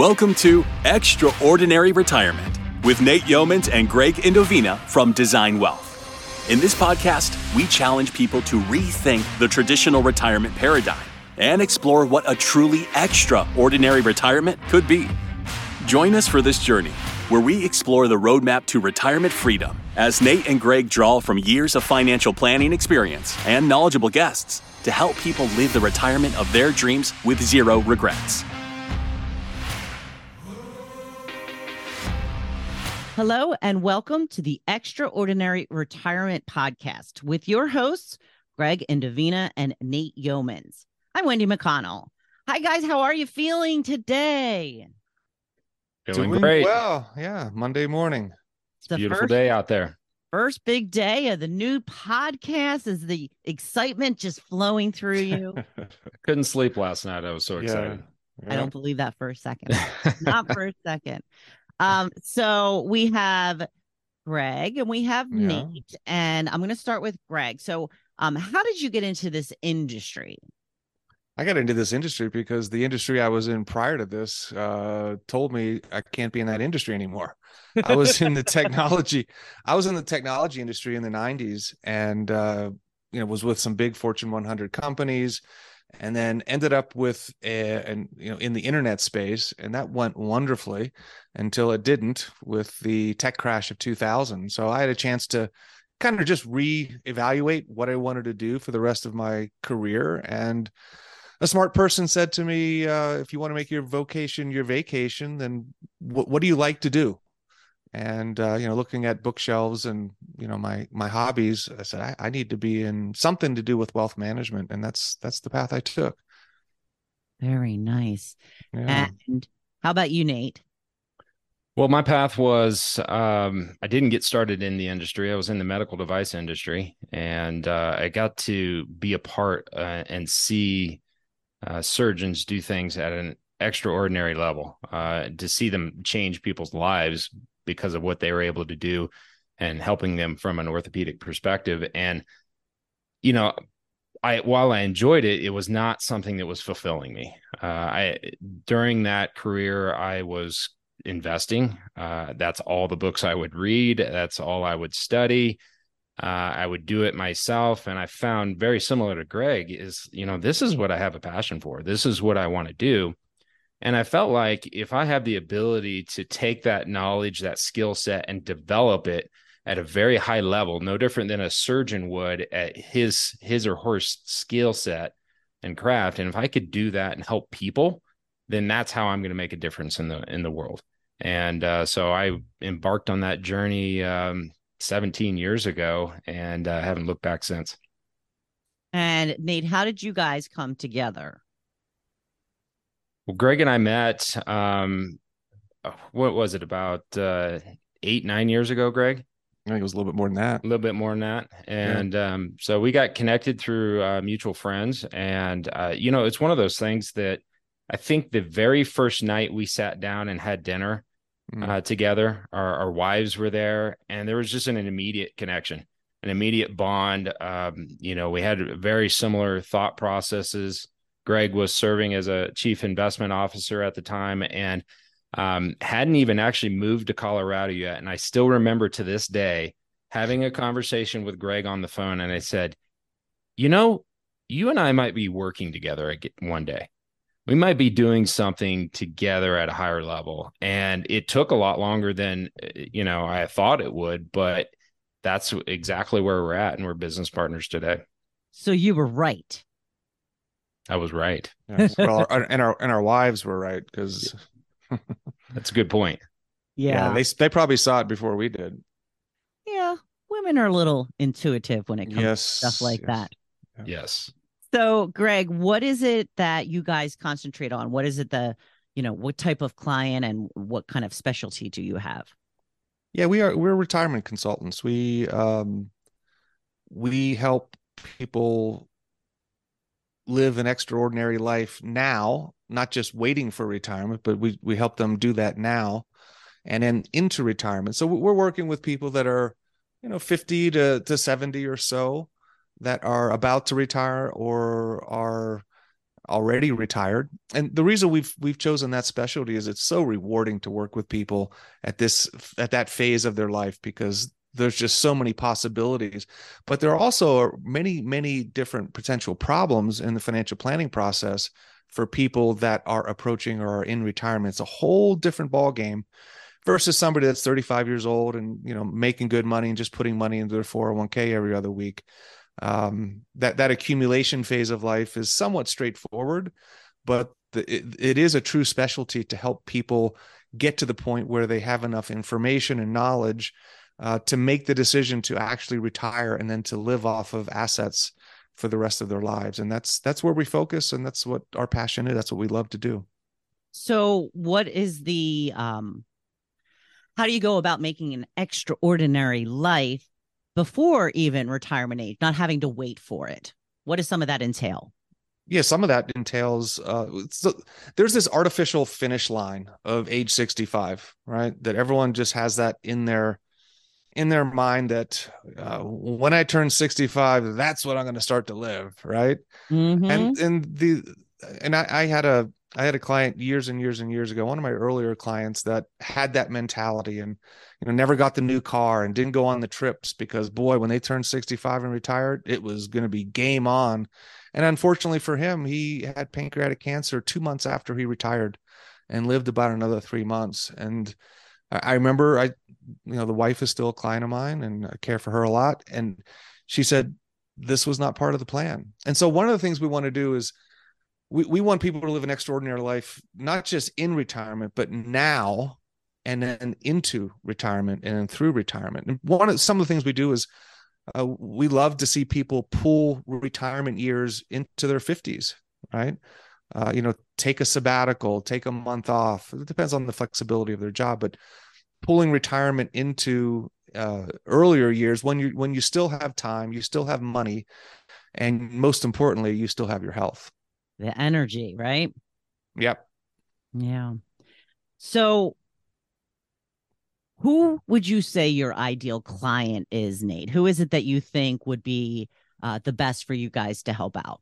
Welcome to Extraordinary Retirement with Nate Yeomans and Gregg Indovina from Design Wealth. In this podcast, we challenge people to rethink the traditional retirement paradigm and explore what a truly extraordinary retirement could be. Join us for this journey where we explore the roadmap to retirement freedom as Nate and Gregg draw from years of financial planning experience and knowledgeable guests to help people live the retirement of their dreams with zero regrets. Hello, and welcome to the Extraordinary Retirement Podcast with your hosts, Gregg Indovina and Nate Yeomans. I'm Wendy McConnell. Hi, guys. How are you feeling today? Feeling Doing great. Well, yeah, Monday morning. It's the Beautiful first, day out there. first big day of the new podcast. Is the excitement just flowing through you? Couldn't sleep last night. I was so excited. I don't believe that for a second. Not for a second. Um, so we have Gregg and we have Yeah. Nate, and I'm going to start with Gregg. So, um, how did you get into this industry? I got into this industry because the industry I was in prior to this uh, told me I can't be in that industry anymore. I was in the technology. I was in the technology industry in the '90s, and uh, you know was with some big Fortune 100 companies, and then ended up with a, and you know in the internet space, and that went wonderfully until it didn't with the tech crash of 2000. So I had a chance to kind of just reevaluate what I wanted to do for the rest of my career and a smart person said to me, uh, if you want to make your vocation your vacation, then what, what do you like to do? And uh, you know, looking at bookshelves and you know my my hobbies, I said I, I need to be in something to do with wealth management, and that's that's the path I took. Very nice. Yeah. And how about you, Nate? Well, my path was um, I didn't get started in the industry. I was in the medical device industry, and uh, I got to be a part uh, and see uh, surgeons do things at an extraordinary level. Uh, to see them change people's lives because of what they were able to do, and helping them from an orthopedic perspective. And you know, I while I enjoyed it, it was not something that was fulfilling me. Uh, I during that career, I was investing. Uh, that's all the books I would read. That's all I would study. Uh, I would do it myself, and I found very similar to Gregg is you know this is what I have a passion for. This is what I want to do. And I felt like if I have the ability to take that knowledge, that skill set, and develop it at a very high level, no different than a surgeon would at his his or her skill set and craft. And if I could do that and help people, then that's how I'm going to make a difference in the in the world. And uh, so I embarked on that journey um, 17 years ago, and uh, haven't looked back since. And Nate, how did you guys come together? Well, Gregg and I met. Um, what was it about uh, eight nine years ago, Greg? I think it was a little bit more than that. a little bit more than that and um, so we got connected through uh, mutual friends and uh, you know it's one of those things that i think the very first night we sat down and had dinner Mm. uh, together our, our wives were there and there was just an, immediate connection an immediate bond um, you know we had very similar thought processes gregg was serving as a chief investment officer at the time and um, hadn't even actually moved to Colorado yet. And I still remember to this day having a conversation with Gregg on the phone. And I said, you know, you and I might be working together one day. We might be doing something together at a higher level. And it took a lot longer than, uh, you know, I thought it would, but that's exactly where we're at. And we're business partners today. So you were right. I was right. Yes. well, our, and our and our wives were right because That's a good point. Yeah. they they probably saw it before we did. Yeah. Women are a little intuitive when it comes Yes, to stuff like yes. that. Yes. So, Gregg, what is it that you guys concentrate on? What is it the, you know, what type of client and what kind of specialty do you have? Yeah, we are we're retirement consultants. We um we help people live an extraordinary life now, not just waiting for retirement, but we we help them do that now and then into retirement. So we're working with people that are, you know, 50 to to 70 or so that are about to retire or are already retired. And the reason we've we've chosen that specialty is it's so rewarding to work with people at this at that phase of their life because there's just so many possibilities but there are also many many different potential problems in the financial planning process for people that are approaching or are in retirement. It's a whole different ball game versus somebody that's 35 years old and you know making good money and just putting money into their 401k every other week. Um, that that accumulation phase of life is somewhat straightforward but the, it, it is a true specialty to help people get to the point where they have enough information and knowledge uh, to make the decision to actually retire and then to live off of assets for the rest of their lives. And that's that's where we focus and that's what our passion is. That's what we love to do. So what is the um how do you go about making an extraordinary life before even retirement age not having to wait for it? What does some of that entail? Yeah some of that entails uh so there's this artificial finish line of age 65 right? That everyone just has that in their in their mind that uh, when I turn 65, that's what I'm going to start to live, right? Mm-hmm. And and the and I, I had a I had a client years and years and years ago, one of my earlier clients that had that mentality and you know never got the new car and didn't go on the trips because boy, when they turned 65 and retired, it was going to be game on. And unfortunately for him, he had pancreatic cancer 2 months after he retired and lived about another 3 months and I, remember I, you know, the wife is still a client of mine and I care for her a lot. And she said, this was not part of the plan. And so one of the things we want to do is we, we want people to live an extraordinary life, not just in retirement, but now and then into retirement and then through retirement. And one of some of the things we do is uh, we love to see people pull retirement years into their 50s, right? uh, you know, take a sabbatical, take a month off. It depends on the flexibility of their job, but pulling retirement into uh, earlier years when you when you still have time, you still have money, and most importantly, you still have your health. The energy, right? Yep. Yeah. So who would you say your ideal client is, Nate? Who is it that you think would be uh, the best for you guys to help out?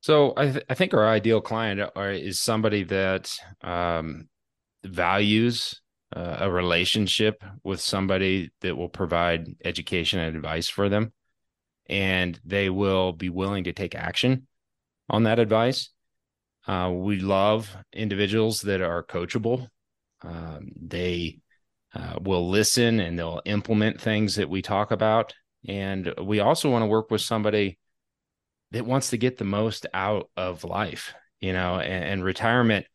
So I, th- I think our ideal client are, is somebody that um, values uh, a relationship with somebody that will provide education and advice for them, and they will be willing to take action on that advice. Uh, we love individuals that are coachable. Um, they uh, will listen and they'll implement things that we talk about. And we also want to work with somebody that wants to get the most out of life, you know, and, and retirement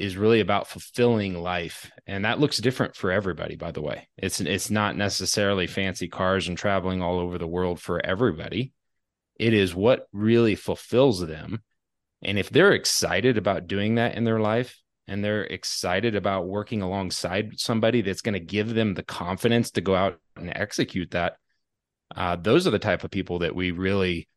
is really about fulfilling life. And that looks different for everybody by the way. It's it's not necessarily fancy cars and traveling all over the world for everybody. It is what really fulfills them. And if they're excited about doing that in their life and they're excited about working alongside somebody that's going to give them the confidence to go out and execute that uh, those are the type of people that we really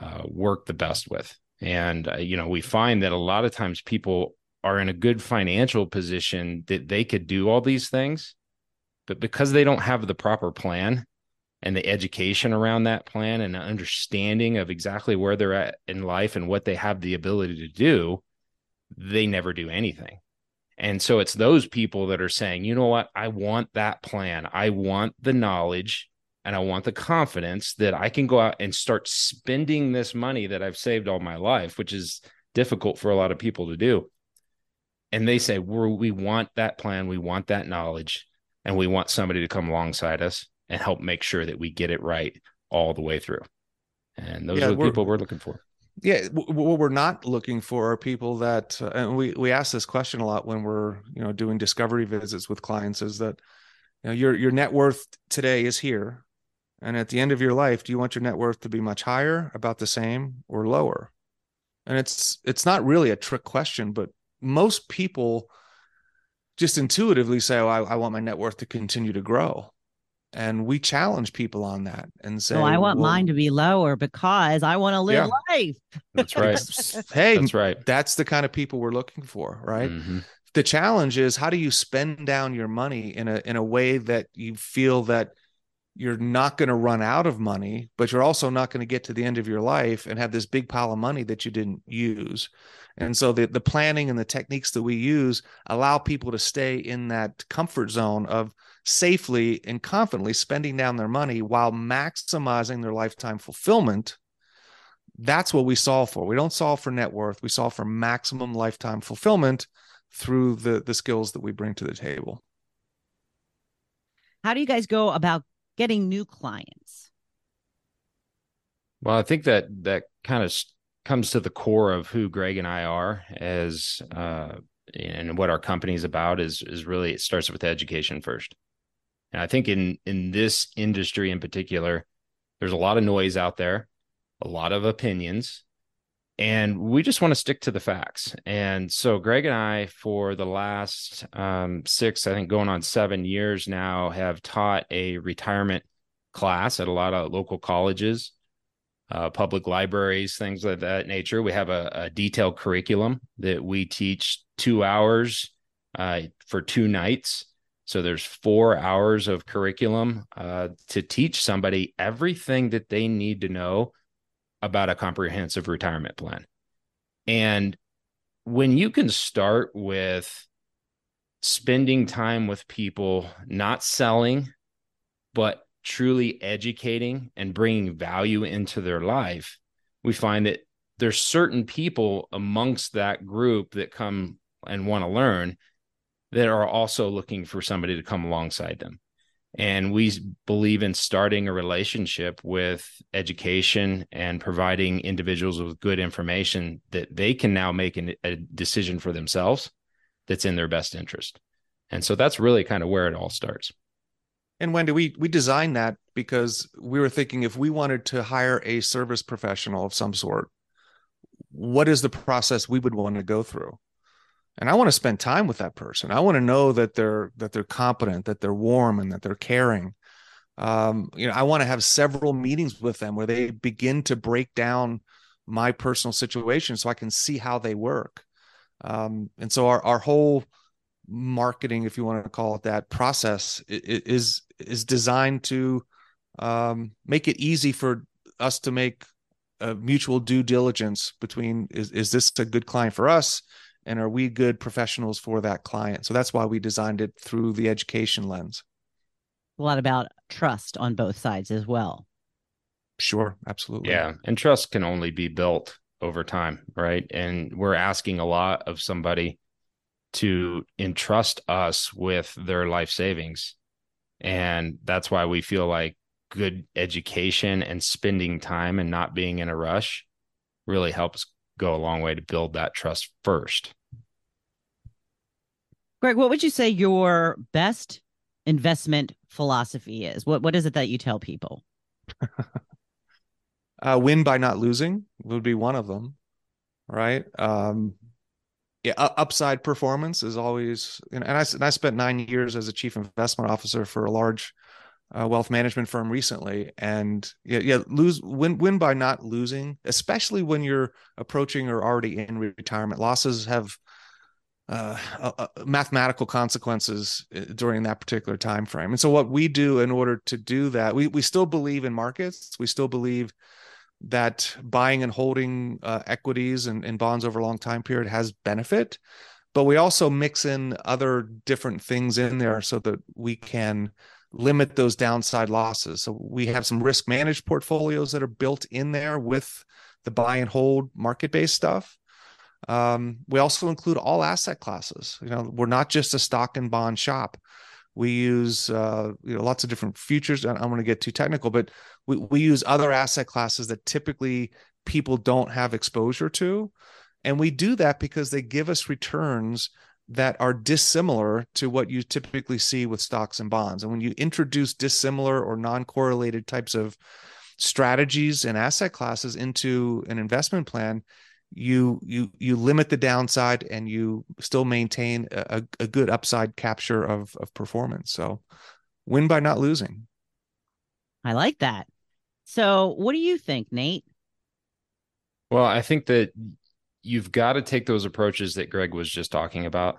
uh, work the best with. And, uh, you know, we find that a lot of times people are in a good financial position that they could do all these things, but because they don't have the proper plan and the education around that plan and the understanding of exactly where they're at in life and what they have the ability to do, they never do anything. And so it's those people that are saying, you know what? I want that plan. I want the knowledge and I want the confidence that I can go out and start spending this money that I've saved all my life, which is difficult for a lot of people to do. And they say, we we want that plan, we want that knowledge, and we want somebody to come alongside us and help make sure that we get it right all the way through. And those yeah, are the people we're looking for. Yeah, what we're not looking for are people that, uh, and we we ask this question a lot when we're you know doing discovery visits with clients, is that you know your your net worth today is here, and at the end of your life, do you want your net worth to be much higher, about the same, or lower? And it's it's not really a trick question, but most people just intuitively say, "Oh, I, I want my net worth to continue to grow." And we challenge people on that and say, "Well, I want well, mine to be lower because I want to live yeah. life." That's right. hey, that's right. That's the kind of people we're looking for, right? Mm-hmm. The challenge is how do you spend down your money in a in a way that you feel that you're not going to run out of money, but you're also not going to get to the end of your life and have this big pile of money that you didn't use. And so the, the planning and the techniques that we use allow people to stay in that comfort zone of safely and confidently spending down their money while maximizing their lifetime fulfillment. That's what we solve for. We don't solve for net worth. We solve for maximum lifetime fulfillment through the, the skills that we bring to the table. How do you guys go about getting new clients? Well, I think that that kind of comes to the core of who Greg and I are as uh, and what our company is about is is really it starts with education first. And I think in in this industry in particular, there's a lot of noise out there, a lot of opinions, and we just want to stick to the facts. And so Greg and I, for the last um, six, I think going on seven years now, have taught a retirement class at a lot of local colleges, uh, public libraries, things of that nature. We have a, a detailed curriculum that we teach two hours uh, for two nights. So there's four hours of curriculum uh, to teach somebody everything that they need to know about a comprehensive retirement plan. And when you can start with spending time with people, not selling, but truly educating and bringing value into their life, we find that there's certain people amongst that group that come and want to learn that are also looking for somebody to come alongside them. And we believe in starting a relationship with education and providing individuals with good information that they can now make an, a decision for themselves that's in their best interest. And so that's really kind of where it all starts. And Wendy, we we designed that because we were thinking if we wanted to hire a service professional of some sort, what is the process we would want to go through? And i want to spend time with that person. I want to know that they're that they're competent that they're warm and that they're caring. Um, you know i want to have several meetings with them where they begin to break down my personal situation so i can see how they work. Um, and so our, our whole marketing if you want to call it that process is is designed to um, make it easy for us to make a mutual due diligence between is, is this a good client for us and are we good professionals for that client? So that's why we designed it through the education lens. A lot about trust on both sides as well. Sure absolutely. Yeah and trust can only be built over time right? And we're asking a lot of somebody to entrust us with their life savings. And that's why we feel like good education and spending time and not being in a rush really helps go a long way to build that trust first. Gregg, what would you say your best investment philosophy is? What what is it that you tell people? uh, win by not losing would be one of them, right? Um, yeah, upside performance is always, and I, and I spent nine years as a chief investment officer for a large wealth management firm recently, and yeah, yeah, lose win win by not losing, especially when you're approaching or already in retirement. Losses have uh, uh, uh, mathematical consequences uh, during that particular time frame. And so, what we do in order to do that, we we still believe in markets. We still believe that buying and holding uh, equities and, and bonds over a long time period has benefit, but we also mix in other different things in there so that we can limit those downside losses. So we have some risk managed portfolios that are built in there with the buy and hold market based stuff. Um, we also include all asset classes. You know, we're not just a stock and bond shop. We use uh, you know lots of different futures. I don't want to get too technical, but we, we use other asset classes that typically people don't have exposure to. And we do that because they give us returns that are dissimilar to what you typically see with stocks and bonds. And when you introduce dissimilar or non correlated types of strategies and asset classes into an investment plan, you you you limit the downside and you still maintain a, a good upside capture of of performance. So win by not losing. I like that. So what do you think, Nate? Well, I think that you've got to take those approaches that Gregg was just talking about,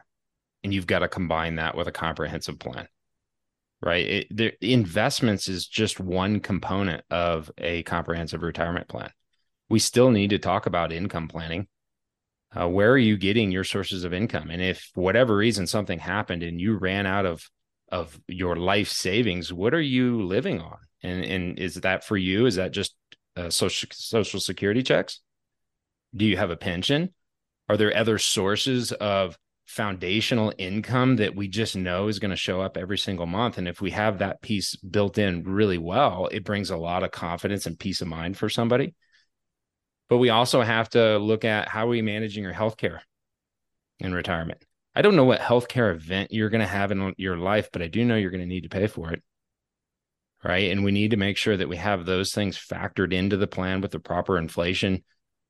and you've got to combine that with a comprehensive plan. right? It, the investments is just one component of a comprehensive retirement plan. We still need to talk about income planning. Uh, where are you getting your sources of income? And if whatever reason something happened and you ran out of of your life savings, what are you living on? And and is that for you? Is that just uh, social social security checks? Do you have a pension? Are there other sources of foundational income that we just know is going to show up every single month? And if we have that piece built in really well, it brings a lot of confidence and peace of mind for somebody. But we also have to look at how are we managing your healthcare in retirement? I don't know what healthcare event you're going to have in your life, but I do know you're going to need to pay for it. Right. And we need to make sure that we have those things factored into the plan with the proper inflation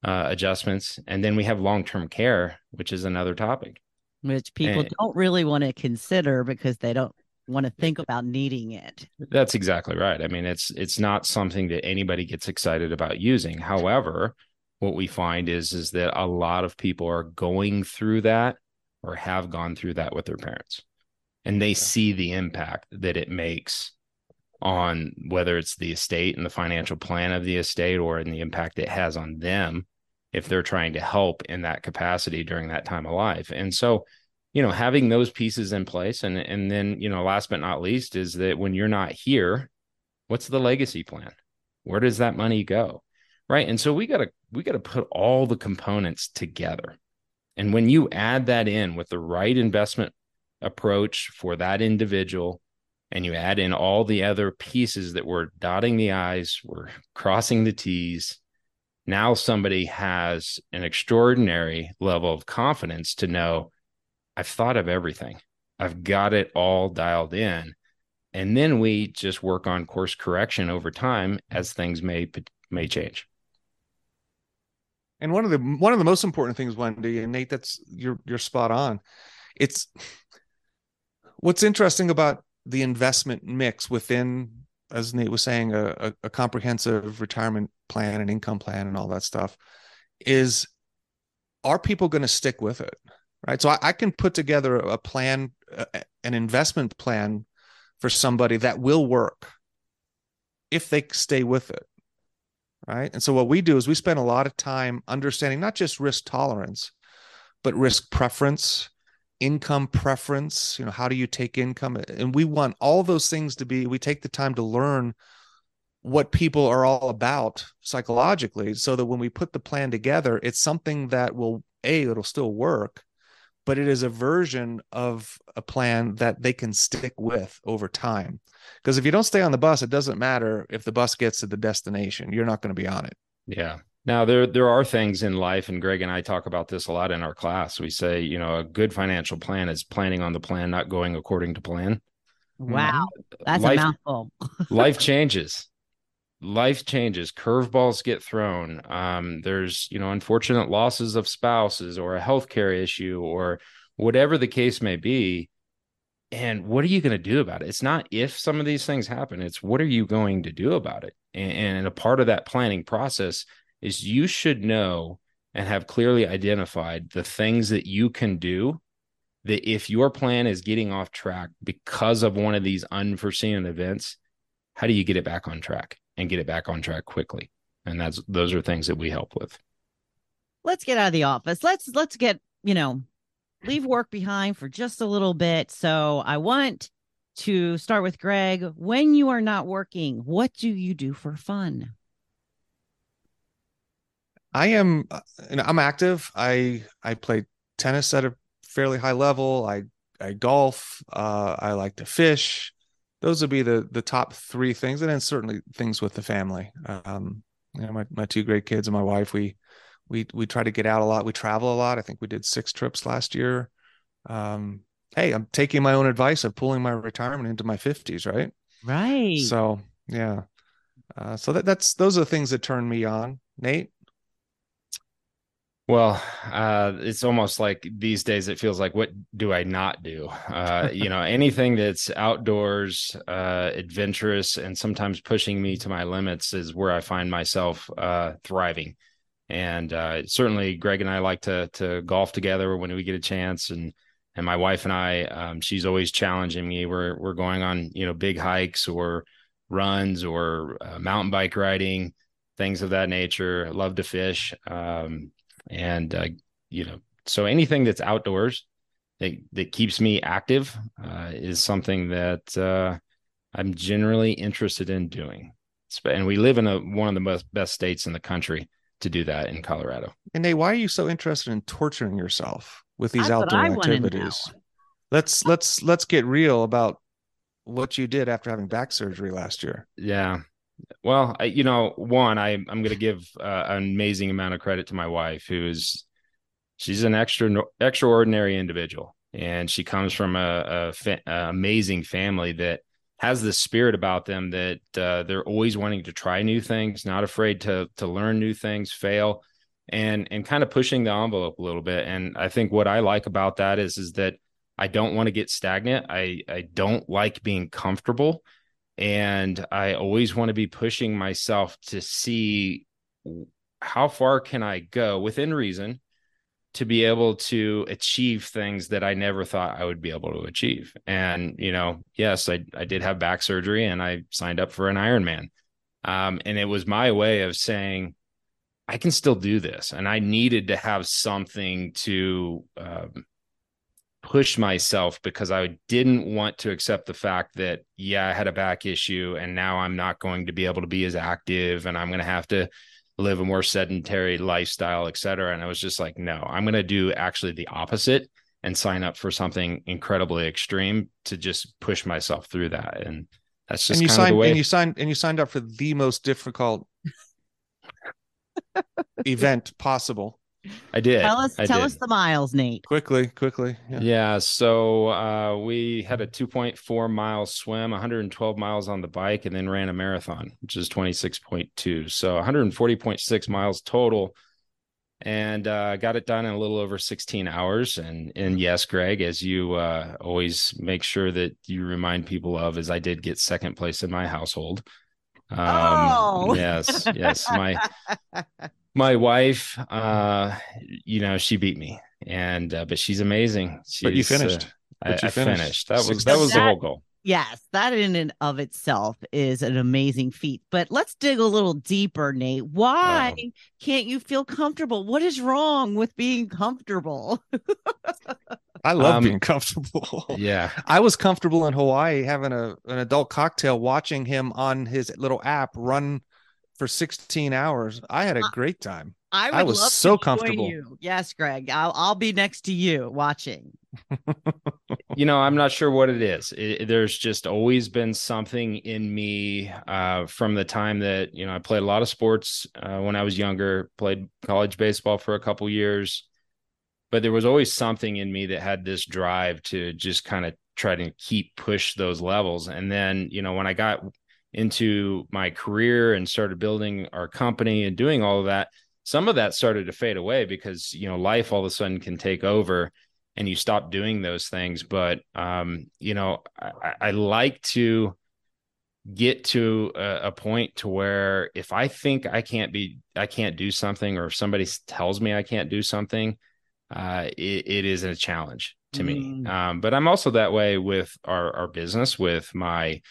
uh, adjustments. And then we have long term care, which is another topic. Which people and, don't really want to consider because they don't want to think about needing it. That's exactly right. I mean, it's it's not something that anybody gets excited about using. However, what we find is is that a lot of people are going through that or have gone through that with their parents. And they see the impact that it makes on whether it's the estate and the financial plan of the estate or in the impact it has on them if they're trying to help in that capacity during that time of life. And so, you know, having those pieces in place and and then, you know, last but not least is that when you're not here, what's the legacy plan? Where does that money go? Right? And so we got to we got to put all the components together. And when you add that in with the right investment approach for that individual and you add in all the other pieces that we're dotting the i's we're crossing the t's now somebody has an extraordinary level of confidence to know i've thought of everything. I've got it all dialed in. And then we just work on course correction over time as things may may change. And one of the one of the most important things wendy and nate that's you're you're spot on. It's what's interesting about the investment mix within, as Nate was saying, a, a, a comprehensive retirement plan and income plan and all that stuff is are people going to stick with it? Right. So I, I can put together a plan, an investment plan for somebody that will work if they stay with it. Right. And so what we do is we spend a lot of time understanding not just risk tolerance, but risk preference, income preference you know how do you take income? And we want all those things to be we take the time to learn what people are all about psychologically so that when we put the plan together it's something that will a it'll still work but it is a version of a plan that they can stick with over time. Because if you don't stay on the bus it doesn't matter if the bus gets to the destination. You're not going to be on it. Yeah now there there are things in life, and Gregg and I talk about this a lot in our class. We say, you know, a good financial plan is planning on the plan, not going according to plan. Wow, that's life, a mouthful. life changes. Life changes. Curveballs get thrown. Um, there's, you know, unfortunate losses of spouses or a healthcare issue or whatever the case may be. And what are you going to do about it? It's not if some of these things happen, it's what are you going to do about it? And, and a part of that planning process is you should know and have clearly identified the things that you can do that if your plan is getting off track because of one of these unforeseen events how do you get it back on track and get it back on track quickly? And that's those are things that we help with. Let's get out of the office. Let's let's get you know leave work behind for just a little bit. So i want to start with gregg. When you are not working what do you do for fun I am uh, you know, I'm active. I I play tennis at a fairly high level. I I golf. Uh, I like to fish. Those would be the the top three things, and then certainly things with the family. Um, you know, my my two great kids and my wife. We we we try to get out a lot. We travel a lot. I think we did six trips last year. Um, hey, I'm taking my own advice of pulling my retirement into my fifties, right? Right. So yeah. Uh, so that that's those are the things that turn me on. Nate. Well, uh, it's almost like these days it feels like, what do I not do? Uh, you know, anything that's outdoors, uh, adventurous, and sometimes pushing me to my limits is where I find myself uh, thriving. And uh, certainly, Gregg and I like to to golf together when we get a chance, and and my wife and I, um, she's always challenging me. We're we're going on you know big hikes or runs or uh, mountain bike riding, things of that nature. I love to fish, um, and uh, you know, so anything that's outdoors that that keeps me active uh, is something that uh, I'm generally interested in doing. And we live in a one of the most best states in the country to do that in Colorado. And Nate, why are you so interested in torturing yourself with these That's outdoor activities? Let's let's let's get real about what you did after having back surgery last year. Yeah. Well, I, you know, one, I I'm going to give uh, an amazing amount of credit to my wife, who is she's an extra extraordinary individual, and she comes from a, a, fa- amazing family that has this spirit about them that uh, they're always wanting to try new things, not afraid to to learn new things, fail, and and kind of pushing the envelope a little bit. And I think what I like about that is is that I don't want to get stagnant. I I don't like being comfortable, and I always want to be pushing myself to see how far can I go within reason to be able to achieve things that I never thought I would be able to achieve. And, you know, yes, I, I did have back surgery and I signed up for an Ironman. Um, and it was my way of saying, I can still do this. And I needed to have something to um, push myself because I didn't want to accept the fact that, yeah, I had a back issue and now I'm not going to be able to be as active and I'm going to have to live a more sedentary lifestyle, et cetera. And I was just like, no, I'm going to do actually the opposite and sign up for something incredibly extreme to just push myself through that. And that's just and you signed and you signed and you signed up for the most difficult event possible. I did. Tell us, I tell did. us the miles, Nate. Quickly, quickly. Yeah. yeah so uh, we had a 2.4 mile swim, 112 miles on the bike, and then ran a marathon, which is 26.2. So 140.6 miles total, and uh, got it done in a little over 16 hours. And and yes, Gregg, as you uh, always make sure that you remind people of, is I did get second place in my household. Um, oh. yes, yes, my my wife, uh, you know, she beat me, and uh, but she's amazing. She's, but you finished. Uh, I, you finished. finished. That was that was that, the whole goal. Yes, that in and of itself is an amazing feat. But let's dig a little deeper, Nate. Why oh. can't you feel comfortable? What is wrong with being comfortable? I love um, being comfortable. Yeah. I was comfortable in Hawaii having a an adult cocktail watching him on his little app run for 16 hours. I had a great time. I, I was so comfortable. You. Yes, Gregg. I'll I'll be next to you watching. you know, I'm not sure what it is. It, there's just always been something in me uh, from the time that you know I played a lot of sports uh, when I was younger. Played college baseball for a couple years, but there was always something in me that had this drive to just kind of try to keep push those levels. And then you know when I got into my career and started building our company and doing all of that some of that started to fade away because you know life all of a sudden can take over and you stop doing those things but um you know i, I like to get to a, a, point to where if i think i can't be i can't do something or if somebody tells me i can't do something uh it, it is a challenge to mm. me um but i'm also that way with our our business with my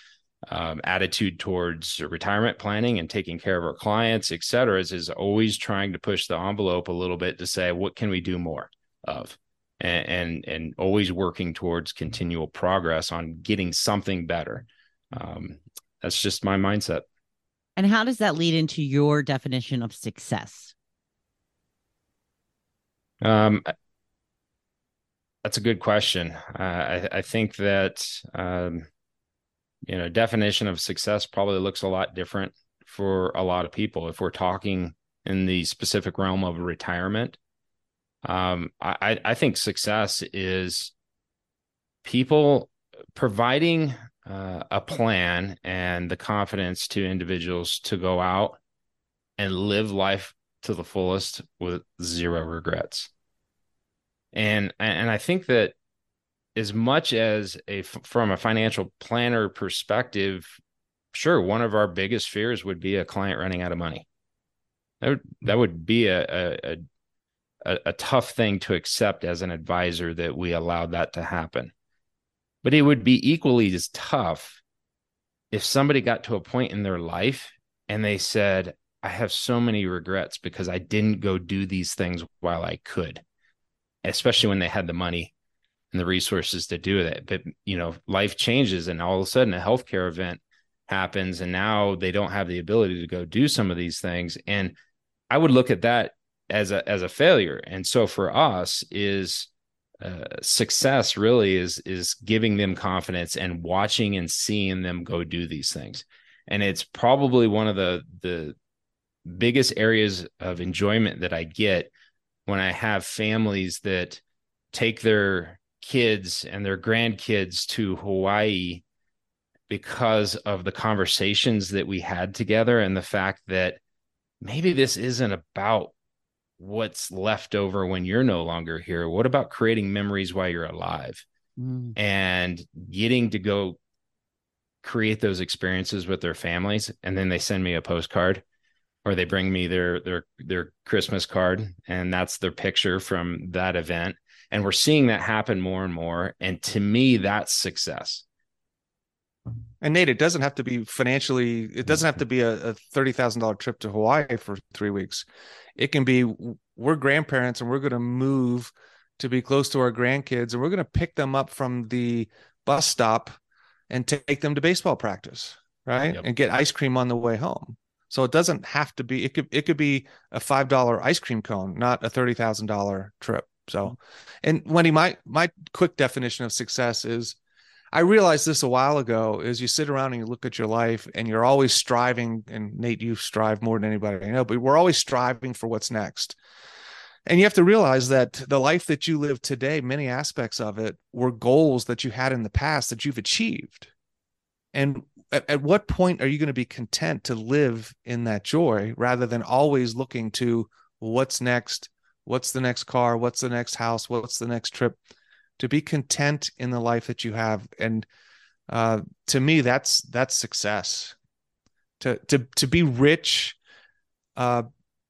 um, attitude towards retirement planning and taking care of our clients, et cetera, is, is always trying to push the envelope a little bit to say, what can we do more of? And, and, and always working towards continual progress on getting something better. Um, that's just my mindset. And how does that lead into your definition of success? Um, that's a good question. Uh, I, I think that um, you know definition of success probably looks a lot different for a lot of people. If we're talking in the specific realm of retirement um, I, I think success is people providing uh, a plan and the confidence to individuals to go out and live life to the fullest with zero regrets. And and i think that as much as a from a financial planner perspective, sure, one of our biggest fears would be a client running out of money. That would, that would be a, a, a, a tough thing to accept as an advisor that we allowed that to happen. But it would be equally as tough if somebody got to a point in their life and they said, I have so many regrets because I didn't go do these things while I could, especially when they had the money and the resources to do it. But, you know, life changes and all of a sudden a healthcare event happens and now they don't have the ability to go do some of these things. And I would look at that as a as a failure. And so for us is uh, success really is is giving them confidence and watching and seeing them go do these things. And it's probably one of the the biggest areas of enjoyment that I get when I have families that take their kids and their grandkids to Hawaii because of the conversations that we had together and the fact that maybe this isn't about what's left over when you're no longer here. What about creating memories while you're alive? Mm. and getting to go create those experiences with their families and then they send me a postcard or they bring me their their their christmas card and that's their picture from that event and we're seeing that happen more and more and to me that's success and Nate, it doesn't have to be financially. It doesn't have to be a, a thirty thousand dollar trip to Hawaii for three weeks. It can be we're grandparents and we're going to move to be close to our grandkids, and we're going to pick them up from the bus stop and take them to baseball practice, right? Yep. And get ice cream on the way home. So it doesn't have to be. It could it could be a five dollar ice cream cone, not a thirty thousand dollar trip. So, mm-hmm. and Wendy, my my quick definition of success is I realized this a while ago is you sit around and you look at your life and you're always striving and Nate you strive more than anybody I know but we're always striving for what's next. And you have to realize that the life that you live today many aspects of it were goals that you had in the past that you've achieved. And at, at what point are you going to be content to live in that joy rather than always looking to what's next? What's the next car? What's the next house? What's the next trip? to be content in the life that you have and uh, to me that's that's success to to to be rich uh,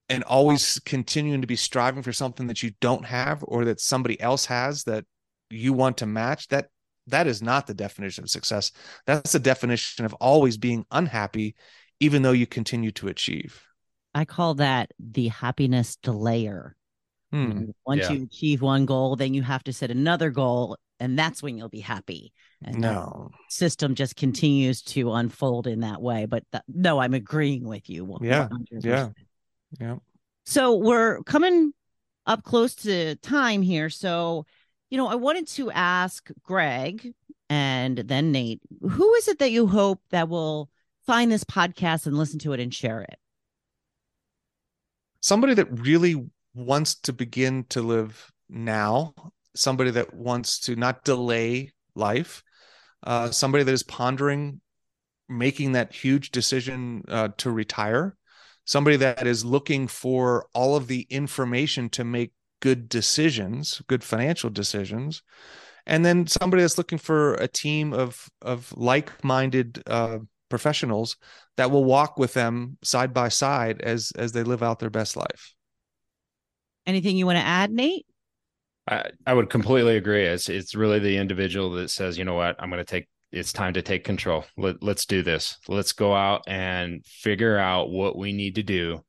and always continuing to be striving for something that you don't have or that somebody else has that you want to match that that is not the definition of success that's the definition of always being unhappy even though you continue to achieve i call that the happiness delayer Hmm. Once yeah. you achieve one goal, then you have to set another goal, and that's when you'll be happy. And no system just continues to unfold in that way. But th- no, I'm agreeing with you. Yeah, 100%. yeah, yeah. So we're coming up close to time here. So, you know, I wanted to ask Gregg and then Nate, who is it that you hope that will find this podcast and listen to it and share it? Somebody that really wants to begin to live now, somebody that wants to not delay life, uh, somebody that is pondering making that huge decision uh, to retire, somebody that is looking for all of the information to make good decisions, good financial decisions, and then somebody that's looking for a team of of like-minded uh, professionals that will walk with them side by side as as they live out their best life. Anything you want to add, Nate? I, I would completely agree. It's it's really the individual that says, you know what, I'm going to take. It's time to take control. Let, let's do this. Let's go out and figure out what we need to do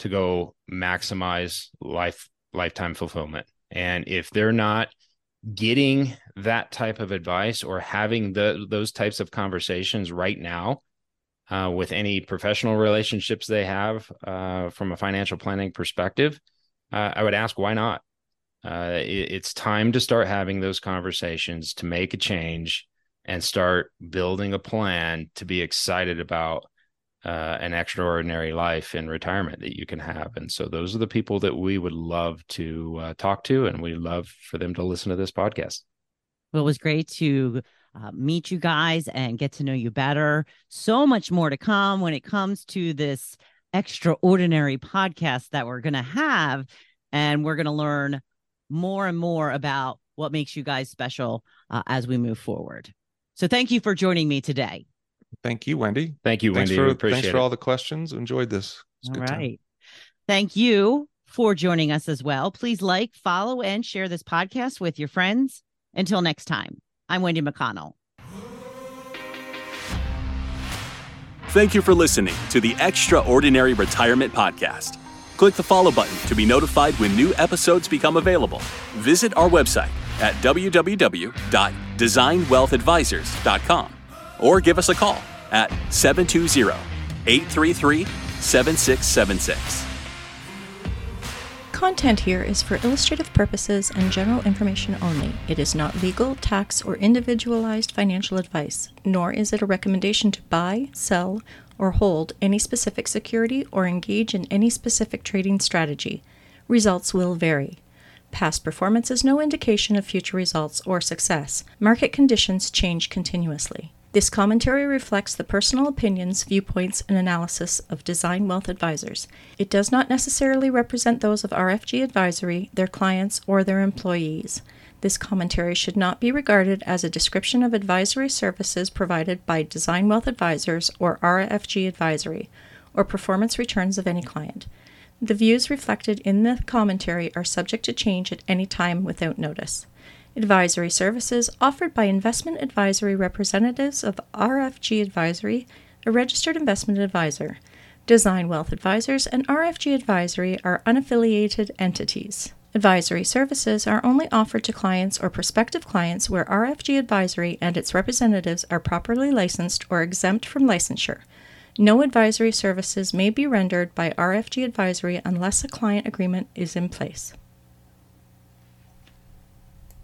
to go maximize life lifetime fulfillment. And if they're not getting that type of advice or having the those types of conversations right now uh, with any professional relationships they have uh, from a financial planning perspective, uh, I would ask why not. Uh, it, it's time to start having those conversations to make a change and start building a plan to be excited about uh, an extraordinary life in retirement that you can have. And so those are the people that we would love to uh, talk to, and we love for them to listen to this podcast. Well, it was great to uh, meet you guys and get to know you better. So much more to come when it comes to this extraordinary podcast that we're going to have. And we're going to learn more and more about what makes you guys special uh, as we move forward. So thank you for joining me today. Thank you, Wendy. Thank you, thanks Wendy. For, thanks for all the questions. Enjoyed this. It's all right. Time. Thank you for joining us as well. Please like, follow, and share this podcast with your friends. Until next time, I'm Wendy McConnell. Thank you for listening to the Extraordinary Retirement Podcast. Click the follow button to be notified when new episodes become available. Visit our website at www.designwealthadvisors.com or give us a call at 720 833 7676. Content here is for illustrative purposes and general information only. It is not legal, tax, or individualized financial advice, nor is it a recommendation to buy, sell, or hold any specific security or engage in any specific trading strategy. Results will vary. Past performance is no indication of future results or success. Market conditions change continuously. This commentary reflects the personal opinions, viewpoints, and analysis of Design Wealth Advisors. It does not necessarily represent those of RFG Advisory, their clients, or their employees. This commentary should not be regarded as a description of advisory services provided by Design Wealth Advisors or RFG Advisory, or performance returns of any client. The views reflected in the commentary are subject to change at any time without notice. Advisory services offered by investment advisory representatives of RFG Advisory, a registered investment advisor. Design Wealth Advisors and RFG Advisory are unaffiliated entities. Advisory services are only offered to clients or prospective clients where RFG Advisory and its representatives are properly licensed or exempt from licensure. No advisory services may be rendered by RFG Advisory unless a client agreement is in place.